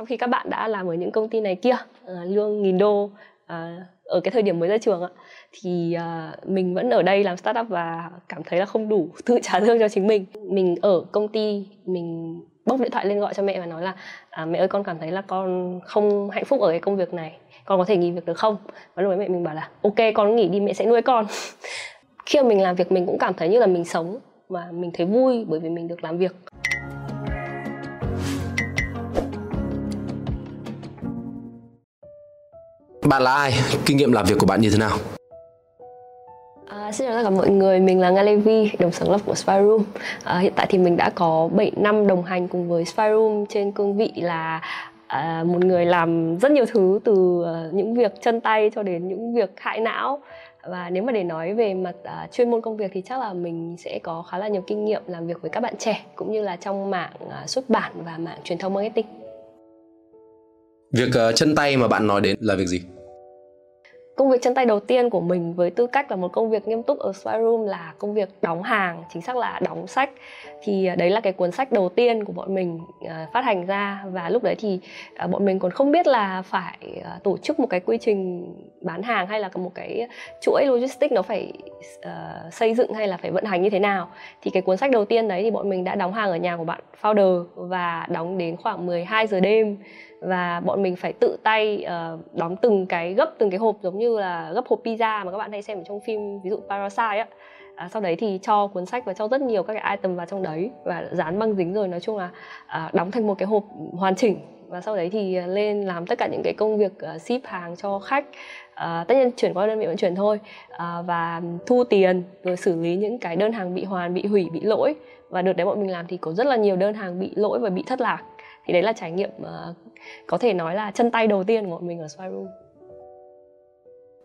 trong khi các bạn đã làm ở những công ty này kia ờ, lương nghìn đô ờ, ở cái thời điểm mới ra trường ạ thì ờ, mình vẫn ở đây làm startup và cảm thấy là không đủ tự trả lương cho chính mình. Mình ở công ty mình bốc điện thoại lên gọi cho mẹ và nói là à, mẹ ơi con cảm thấy là con không hạnh phúc ở cái công việc này con có thể nghỉ việc được không? Và lúc ấy mẹ mình bảo là ok con nghỉ đi mẹ sẽ nuôi con. Khi mà mình làm việc mình cũng cảm thấy như là mình sống mà mình thấy vui bởi vì mình được làm việc. Bạn là ai? Kinh nghiệm làm việc của bạn như thế nào? À, xin chào tất cả mọi người, mình là Nga Levi, đồng sáng lập của Spyroom. À, hiện tại thì mình đã có 7 năm đồng hành cùng với Spyroom trên cương vị là à, một người làm rất nhiều thứ từ uh, những việc chân tay cho đến những việc hại não và nếu mà để nói về mặt uh, chuyên môn công việc thì chắc là mình sẽ có khá là nhiều kinh nghiệm làm việc với các bạn trẻ cũng như là trong mạng uh, xuất bản và mạng truyền thông marketing. Việc uh, chân tay mà bạn nói đến là việc gì? Công việc chân tay đầu tiên của mình với tư cách là một công việc nghiêm túc ở Spyroom là công việc đóng hàng chính xác là đóng sách. Thì à, đấy là cái cuốn sách đầu tiên của bọn mình à, phát hành ra và lúc đấy thì à, bọn mình còn không biết là phải tổ chức một cái quy trình bán hàng hay là một cái chuỗi logistics nó phải uh, xây dựng hay là phải vận hành như thế nào. Thì cái cuốn sách đầu tiên đấy thì bọn mình đã đóng hàng ở nhà của bạn founder và đóng đến khoảng 12 giờ đêm và bọn mình phải tự tay uh, đóng từng cái gấp từng cái hộp giống như là gấp hộp pizza mà các bạn hay xem ở trong phim ví dụ Parasite á. À, sau đấy thì cho cuốn sách và cho rất nhiều các cái item vào trong đấy và dán băng dính rồi nói chung là à, đóng thành một cái hộp hoàn chỉnh. Và sau đấy thì à, lên làm tất cả những cái công việc uh, ship hàng cho khách. Uh, tất nhiên chuyển qua đơn vị vận chuyển thôi. Uh, và thu tiền rồi xử lý những cái đơn hàng bị hoàn bị hủy bị lỗi. Và đợt đấy bọn mình làm thì có rất là nhiều đơn hàng bị lỗi và bị thất lạc thì đấy là trải nghiệm uh, có thể nói là chân tay đầu tiên của bọn mình ở Spyroom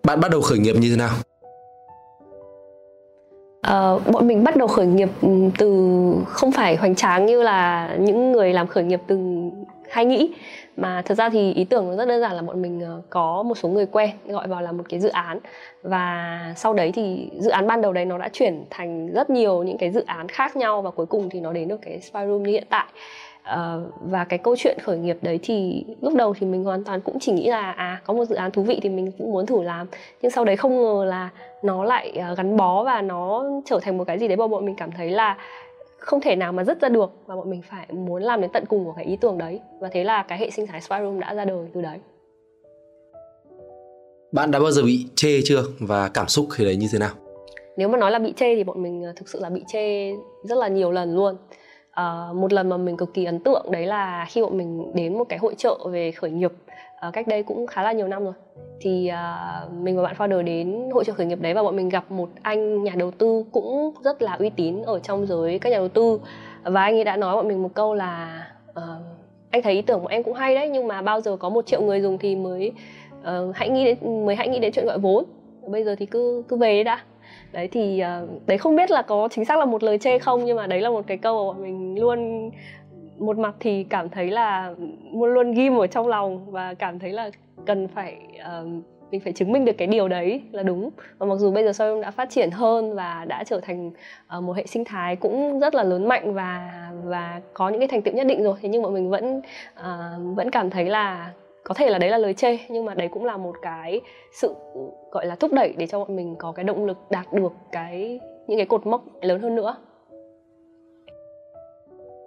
bạn bắt đầu khởi nghiệp như thế nào? Uh, bọn mình bắt đầu khởi nghiệp ừ, từ không phải hoành tráng như là những người làm khởi nghiệp từng hay nghĩ. Mà thật ra thì ý tưởng nó rất đơn giản là bọn mình ờ, có một số người quen gọi vào là một cái dự án. Và sau đấy thì dự án ban đầu đấy nó đã chuyển thành rất nhiều những cái dự án khác nhau và cuối cùng thì nó đến được cái spy room như hiện tại Uh, và cái câu chuyện khởi nghiệp đấy thì lúc đầu thì mình hoàn toàn cũng chỉ nghĩ là à có một dự án thú vị thì mình cũng muốn thử làm. Nhưng sau đấy không ngờ là nó lại uh, gắn bó và nó trở thành một cái gì đấy mà bọn mình cảm thấy là không thể nào mà dứt ra được và bọn mình phải muốn làm đến tận cùng của cái ý tưởng đấy. Và thế là cái hệ sinh thái Spy Room đã ra đời từ đấy. Bạn đã bao giờ bị chê chưa? Và cảm xúc khi đấy như thế nào? Nếu mà nói là bị chê thì bọn mình ờ, thực sự là bị chê rất là nhiều lần luôn uh, một lần mà mình cực kỳ ấn tượng đấy là khi bọn mình đến một cái hội trợ về khởi nghiệp uh, cách đây cũng khá là nhiều năm rồi. Thì uh, mình và bạn founder đến hội trợ khởi nghiệp đấy và bọn mình gặp một anh nhà đầu tư cũng rất là uy tín ở trong giới các nhà đầu tư. Và anh ấy đã nói bọn mình một câu là uh, anh thấy ý tưởng của em cũng hay đấy nhưng mà bao giờ có một triệu người dùng thì mới uh, hãy nghĩ đến mới hãy nghĩ đến chuyện gọi vốn. Bây giờ thì cứ cứ về đã đấy thì uh, đấy không biết là có chính xác là một lời chê không nhưng mà đấy là một cái câu mà bọn mình luôn một mặt thì cảm thấy là luôn luôn ghim ở trong lòng và cảm thấy là cần phải uh, mình phải chứng minh được cái điều đấy là đúng. Và mặc dù bây giờ soi đã phát triển hơn và đã trở thành uh, một hệ sinh thái cũng rất là lớn mạnh và và có những cái thành tựu nhất định rồi thế nhưng mà mình vẫn uh, vẫn cảm thấy là có thể là đấy là lời chê nhưng mà đấy cũng là một cái sự gọi là thúc đẩy để cho bọn mình có cái động lực đạt được cái những cái cột mốc lớn hơn nữa.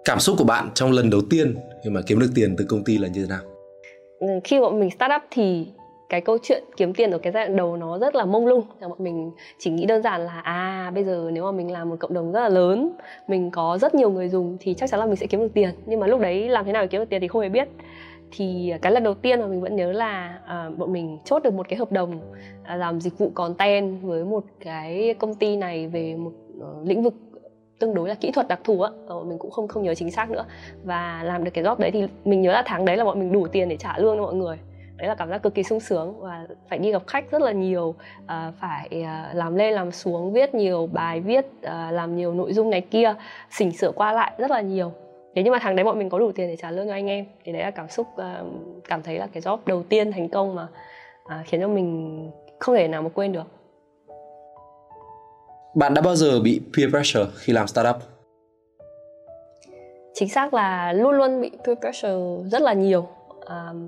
Cảm xúc của bạn trong lần đầu tiên khi mà kiếm được tiền từ công ty là như thế nào? Ừ, khi bọn mình start up thì cái câu chuyện kiếm tiền ở cái giai đoạn đầu nó rất là mông lung. Bọn mình chỉ nghĩ đơn giản là à bây giờ nếu mà mình làm một cộng đồng rất là lớn mình có rất nhiều người dùng thì chắc chắn là mình sẽ kiếm được tiền. Nhưng mà lúc đấy làm thế nào để kiếm được tiền thì không hề biết thì à, cái lần đầu tiên mà mình vẫn nhớ là à, bọn mình chốt được một cái hợp đồng à, làm dịch vụ content với một cái công ty này về một uh, lĩnh vực tương đối là kỹ thuật đặc thù á. Ờ, bọn mình cũng không không nhớ chính xác nữa. Và làm được cái job đấy thì mình nhớ là tháng đấy là bọn mình đủ tiền để trả lương cho mọi người. Đấy là cảm giác cực kỳ sung sướng và phải đi gặp khách rất là nhiều à, phải à, làm lên làm xuống viết nhiều bài viết à, làm nhiều nội dung này kia chỉnh sửa qua lại rất là nhiều thế nhưng mà tháng đấy bọn mình có đủ tiền để trả lương cho anh em. Thì đấy là cảm xúc uh, cảm thấy là cái job đầu tiên thành công mà uh, khiến cho mình không thể nào mà quên được. Bạn đã bao giờ bị peer pressure khi làm startup? Chính xác là luôn luôn bị peer pressure rất là nhiều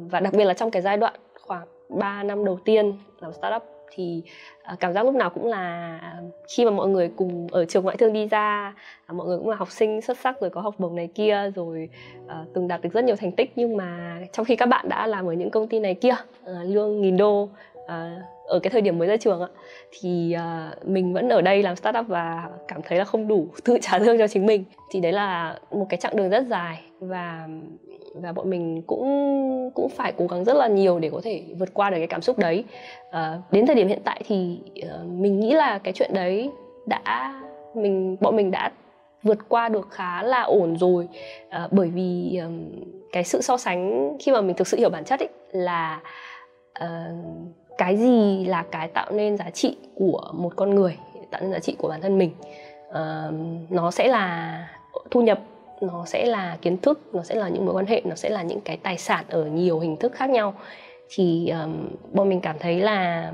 và đặc biệt là trong cái giai đoạn khoảng 3 năm đầu tiên làm startup thì à, cảm giác lúc nào cũng là khi mà mọi người cùng ở trường ngoại thương đi ra à, mọi người cũng là học sinh xuất sắc rồi có học bổng này kia rồi à, từng đạt được rất nhiều thành tích. Nhưng mà trong khi các bạn đã làm ở những công ty này kia lương nghìn đô à, ở cái thời điểm mới ra trường ạ thì à, mình vẫn ở đây làm startup và cảm thấy là không đủ tự trả lương cho chính mình. Thì đấy là một cái chặng đường rất dài và và bọn mình cũng cũng phải cố gắng rất là nhiều để có thể vượt qua được cái cảm xúc đấy. À, đến thời điểm hiện tại thì à, mình nghĩ là cái chuyện đấy đã mình bọn mình đã vượt qua được khá là ổn rồi. À, bởi vì um, cái sự so sánh khi mà mình thực sự hiểu bản chất ấy là uh, cái gì là cái tạo nên giá trị của một con người tạo nên giá trị của bản thân mình? Uh, nó sẽ là thu nhập nó sẽ là kiến thức nó sẽ là những mối quan hệ nó sẽ là những cái tài sản ở nhiều hình thức khác nhau. Thì um, bọn mình cảm thấy là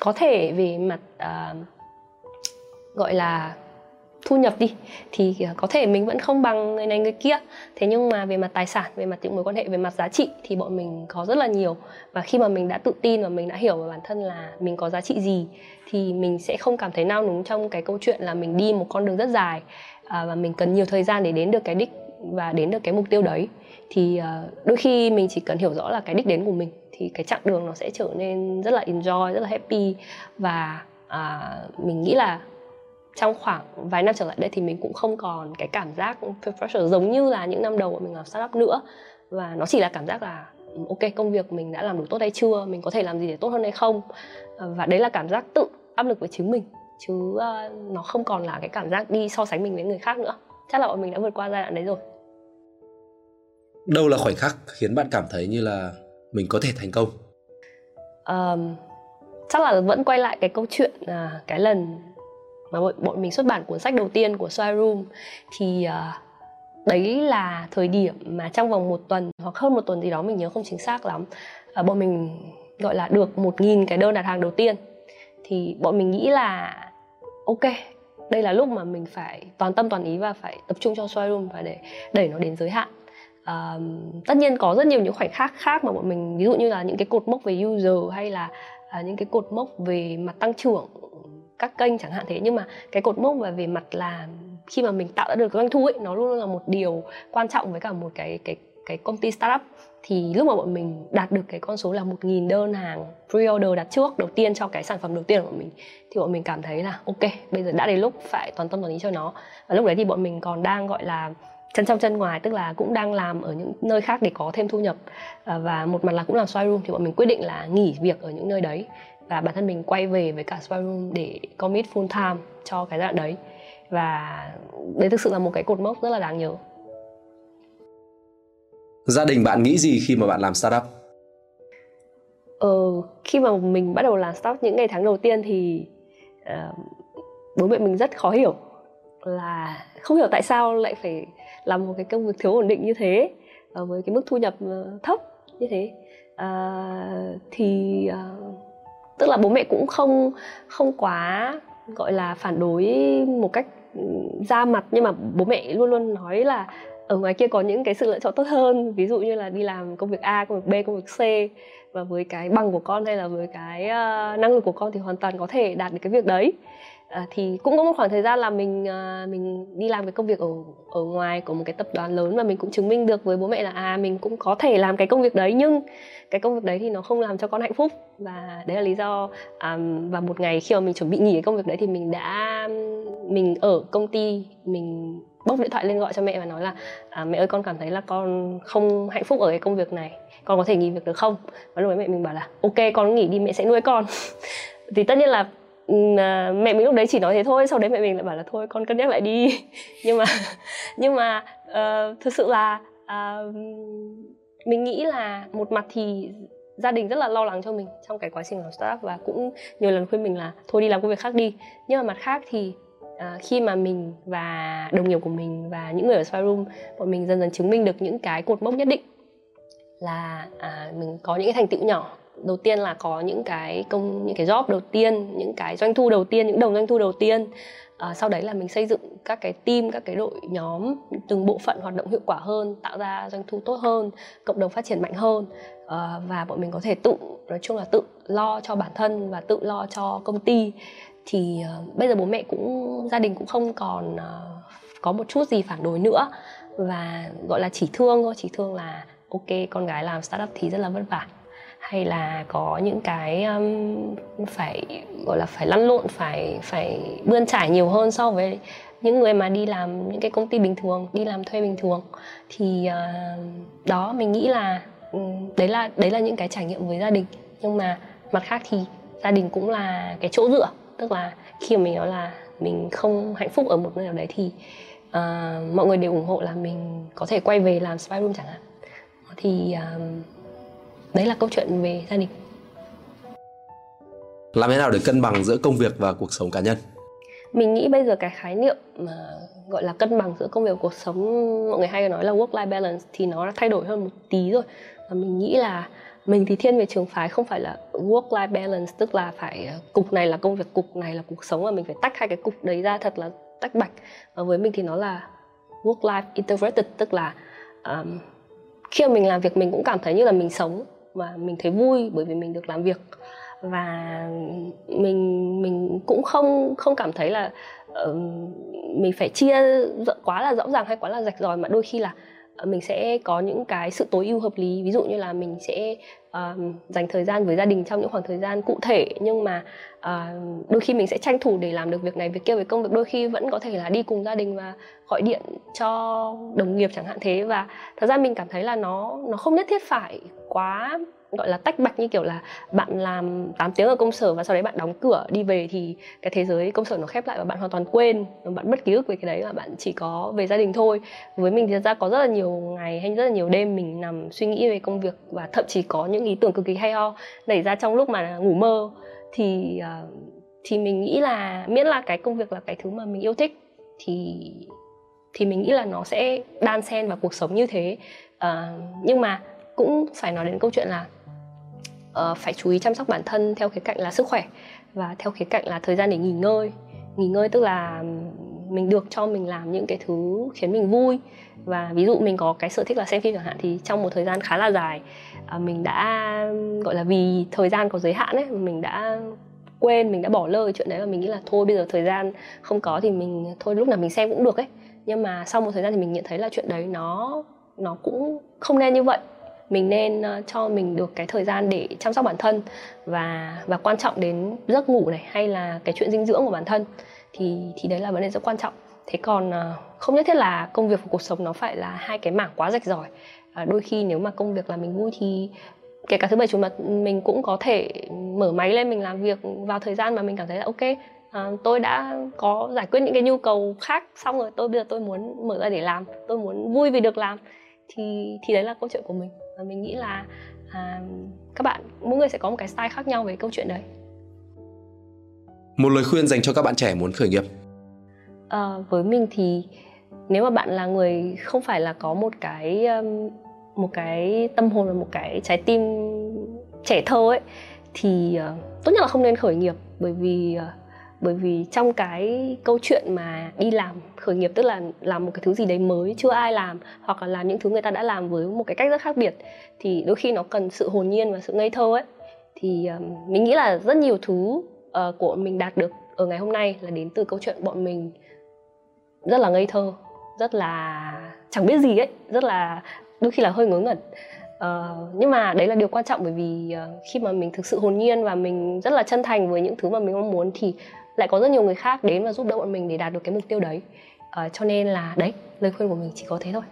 có thể về mặt uh, gọi là thu nhập đi thì có thể mình vẫn không bằng người này người kia. Thế nhưng mà về mặt tài sản về mặt những mối quan hệ về mặt giá trị thì bọn mình có rất là nhiều. Và khi mà mình đã tự tin và mình đã hiểu về bản thân là mình có giá trị gì thì mình sẽ không cảm thấy nao núng trong cái câu chuyện là mình đi một con đường rất dài à, và mình cần nhiều thời gian để đến được cái đích và đến được cái mục tiêu đấy. Thì à, đôi khi mình chỉ cần hiểu rõ là cái đích đến của mình thì cái chặng đường nó sẽ trở nên rất là enjoy rất là happy. Và à, mình nghĩ là trong khoảng vài năm trở lại đây thì mình cũng không còn cái cảm giác pressure giống như là những năm đầu của mình làm startup nữa. Và nó chỉ là cảm giác là ok công việc mình đã làm đủ tốt hay chưa mình có thể làm gì để tốt hơn hay không. Và đấy là cảm giác tự áp lực với chính mình chứ uh, nó không còn là cái cảm giác đi so sánh mình với người khác nữa. Chắc là bọn mình đã vượt qua giai đoạn đấy rồi. Đâu là khoảnh khắc khiến bạn cảm thấy như là mình có thể thành công? Um, chắc là vẫn quay lại cái câu chuyện à, cái lần mà bọn, bọn mình xuất bản cuốn sách đầu tiên của Soi Room. Thì uh, đấy là thời điểm mà trong vòng một tuần hoặc hơn một tuần gì đó mình nhớ không chính xác lắm uh, bọn mình gọi là được một nghìn cái đơn đặt hàng đầu tiên. Thì bọn mình nghĩ là ok đây là lúc mà mình phải toàn tâm toàn ý và phải tập trung cho Soi Room và để đẩy nó đến giới hạn. Uh, tất nhiên có rất nhiều những khoảnh khắc khác mà bọn mình ví dụ như là những cái cột mốc về user hay là uh, những cái cột mốc về mặt tăng trưởng các kênh chẳng hạn thế. Nhưng mà cái cột mốc và về mặt là khi mà mình tạo ra được doanh thu ấy, nó luôn là một điều quan trọng với cả một cái cái cái công ty startup. Thì lúc mà bọn mình đạt được cái con số là một nghìn đơn hàng pre-order đặt trước đầu tiên cho cái sản phẩm đầu tiên của mình, thì bọn mình cảm thấy là ok, bây giờ đã đến lúc phải toàn tâm toàn ý cho nó. Và lúc đấy thì bọn mình còn đang gọi là chân trong chân ngoài, tức là cũng đang làm ở những nơi khác để có thêm thu nhập. Ờ, và một mặt là cũng làm xoay room, thì bọn mình quyết định là nghỉ việc ở những nơi đấy và bản thân mình quay về với cả Spy Room để commit full time cho cái giai đoạn đấy. Và đấy thực sự là một cái cột mốc rất là đáng nhớ. Gia đình bạn nghĩ gì khi mà bạn làm startup? Ờ, khi mà mình bắt đầu làm startup những ngày tháng đầu tiên thì uh, bố mẹ mình rất khó hiểu là không hiểu tại sao lại phải làm một cái công việc thiếu ổn định như thế uh, với cái mức thu nhập uh, thấp như thế. Uh, thì uh, tức là bố mẹ cũng không không quá gọi là phản đối một cách ừ, ra mặt. Nhưng mà bố mẹ luôn luôn nói là ở ngoài kia có những cái sự lựa chọn tốt hơn. Ví dụ như là đi làm công việc A, công việc B, công việc C. Và với cái bằng của con hay là với cái uh, năng lực của con thì hoàn toàn có thể đạt được cái việc đấy à, thì cũng có một khoảng thời gian là mình à, mình đi làm cái công việc ở ở ngoài của một cái tập đoàn lớn và mình cũng chứng minh được với bố mẹ là à mình cũng có thể làm cái công việc đấy nhưng cái công việc đấy thì nó không làm cho con hạnh phúc. Và đấy là lý do à, và một ngày khi mà mình chuẩn bị nghỉ cái công việc đấy thì mình đã mình ở công ty mình bốc điện thoại lên gọi cho mẹ và nói là à, mẹ ơi con cảm thấy là con không hạnh phúc ở cái công việc này. Con có thể nghỉ việc được không? Và lúc đấy mẹ mình bảo là ok con nghỉ đi mẹ sẽ nuôi con. Thì tất nhiên là À, mẹ mình lúc đấy chỉ nói thế thôi sau đấy mẹ mình lại bảo là thôi con cân nhắc lại đi. Nhưng mà nhưng mà uh, thực sự là uh, mình nghĩ là một mặt thì gia đình rất là lo lắng cho mình trong cái quá trình làm startup và cũng nhiều lần khuyên mình là thôi đi làm công việc khác đi. Nhưng mà mặt khác thì à, khi mà mình và đồng nghiệp của mình và những người ở Spy Room bọn mình dần dần chứng minh được những cái cột mốc nhất định là à, mình có những cái thành tựu nhỏ đầu tiên là có những cái công những cái job đầu tiên những cái doanh thu đầu tiên những đồng doanh thu đầu tiên. À, sau đấy là mình xây dựng các cái team các cái đội nhóm từng bộ phận hoạt động hiệu quả hơn tạo ra doanh thu tốt hơn cộng đồng phát triển mạnh hơn. À, và bọn mình có thể tự nói chung là tự lo cho bản thân và tự lo cho công ty. Thì uh, bây giờ bố mẹ cũng gia đình cũng không còn uh, có một chút gì phản đối nữa. Và gọi là chỉ thương thôi chỉ thương là ok con gái làm startup thì rất là vất vả hay là có những cái um, phải gọi là phải lăn lộn phải phải bươn trải nhiều hơn so với những người mà đi làm những cái công ty bình thường đi làm thuê bình thường. Thì uh, đó mình nghĩ là um, đấy là đấy là những cái trải nghiệm với gia đình. Nhưng mà mặt khác thì gia đình cũng là cái chỗ dựa. Tức là khi mà mình nói là mình không hạnh phúc ở một nơi nào đấy thì uh, mọi người đều ủng hộ là mình có thể quay về làm spy room chẳng hạn. Thì uh, đấy là câu chuyện về gia đình. Làm thế nào để cân bằng giữa công việc và cuộc sống cá nhân? Mình nghĩ bây giờ cái khái niệm mà gọi là cân bằng giữa công việc và cuộc sống mọi người hay nói là work life balance thì nó đã thay đổi hơn một tí rồi. Và mình nghĩ là mình thì thiên về trường phái không phải là work life balance tức là phải ờ, cục này là công việc cục này là cuộc sống và mình phải tách hai cái cục đấy ra thật là tách bạch. Và với mình thì nó là work life integrated tức là um, khi mà mình làm việc mình cũng cảm thấy như là mình sống mà mình thấy vui bởi vì mình được làm việc. Và mình mình cũng không không cảm thấy là uh, mình phải chia quá là rõ ràng hay quá là rạch ròi mà đôi khi là ờ, mình sẽ có những cái sự tối ưu hợp lý. Ví dụ như là mình sẽ uh, dành thời gian với gia đình trong những khoảng thời gian cụ thể nhưng mà uh, đôi khi mình sẽ tranh thủ để làm được việc này việc kia với công việc. Đôi khi vẫn có thể là đi cùng gia đình và gọi điện cho đồng nghiệp chẳng hạn thế. Và thật ra mình cảm thấy là nó nó không nhất thiết phải quá gọi là tách bạch như kiểu là bạn làm 8 tiếng ở công sở và sau đấy bạn đóng cửa đi về thì cái thế giới công sở nó khép lại và bạn hoàn toàn quên bạn mất ký ức về cái đấy và bạn chỉ có về gia đình thôi. Với mình thì thật ra có rất là nhiều ngày hay rất là nhiều đêm mình nằm suy nghĩ về công việc và thậm chí có những ý tưởng cực kỳ hay ho nảy ra trong lúc mà ngủ mơ. Thì ờ, thì mình nghĩ là miễn là cái công việc là cái thứ mà mình yêu thích thì thì mình nghĩ là nó sẽ đan xen vào cuộc sống như thế. Uh, nhưng mà cũng phải nói đến câu chuyện là uh, phải chú ý chăm sóc bản thân theo khía cạnh là sức khỏe và theo khía cạnh là thời gian để nghỉ ngơi. Nghỉ ngơi tức là mình được cho mình làm những cái thứ khiến mình vui. Và ví dụ mình có cái sở thích là xem phim chẳng hạn thì trong một thời gian khá là dài uh, mình đã gọi là vì thời gian có giới hạn ấy mình đã quên mình đã bỏ lơ chuyện đấy và mình nghĩ là thôi bây giờ thời gian không có thì mình thôi lúc nào mình xem cũng được ấy. Nhưng mà sau một thời gian thì mình nhận thấy là chuyện đấy nó nó cũng không nên như vậy mình nên ờ, cho mình được cái thời gian để chăm sóc bản thân và và quan trọng đến giấc ngủ này hay là cái chuyện dinh dưỡng của bản thân thì thì đấy là vấn đề rất quan trọng. Thế còn ờ, không nhất thiết là công việc và cuộc sống nó phải là hai cái mảng quá rạch ròi. À, đôi khi nếu mà công việc là mình vui thì kể cả thứ bảy chủ nhật mình cũng có thể mở máy lên mình làm việc vào thời gian mà mình cảm thấy là ok à, tôi đã có giải quyết những cái nhu cầu khác xong rồi tôi bây giờ tôi muốn mở ra để làm tôi muốn vui vì được làm. Thì thì đấy là câu chuyện của mình và mình nghĩ là à, các bạn mỗi người sẽ có một cái style khác nhau về câu chuyện đấy. Một lời khuyên dành cho các bạn trẻ muốn khởi nghiệp. À, với mình thì nếu mà bạn là người không phải là có một cái một cái tâm hồn và một cái trái tim trẻ thơ ấy thì uh, tốt nhất là không nên khởi nghiệp. Bởi vì uh, bởi vì trong cái câu chuyện mà đi làm khởi nghiệp tức là làm một cái thứ gì đấy mới chưa ai làm hoặc là làm những thứ người ta đã làm với một cái cách rất khác biệt thì đôi khi nó cần sự hồn nhiên và sự ngây thơ ấy. Thì um, mình nghĩ là rất nhiều thứ uh, của mình đạt được ở ngày hôm nay là đến từ câu chuyện bọn mình rất là ngây thơ rất là chẳng biết gì ấy rất là đôi khi là hơi ngớ ngẩn. Uh, nhưng mà đấy là điều quan trọng bởi vì uh, khi mà mình thực sự hồn nhiên và mình rất là chân thành với những thứ mà mình mong muốn thì lại có rất nhiều người khác đến và giúp đỡ bọn mình để đạt được cái mục tiêu đấy. Uh, cho nên là đấy lời khuyên của mình chỉ có thế thôi.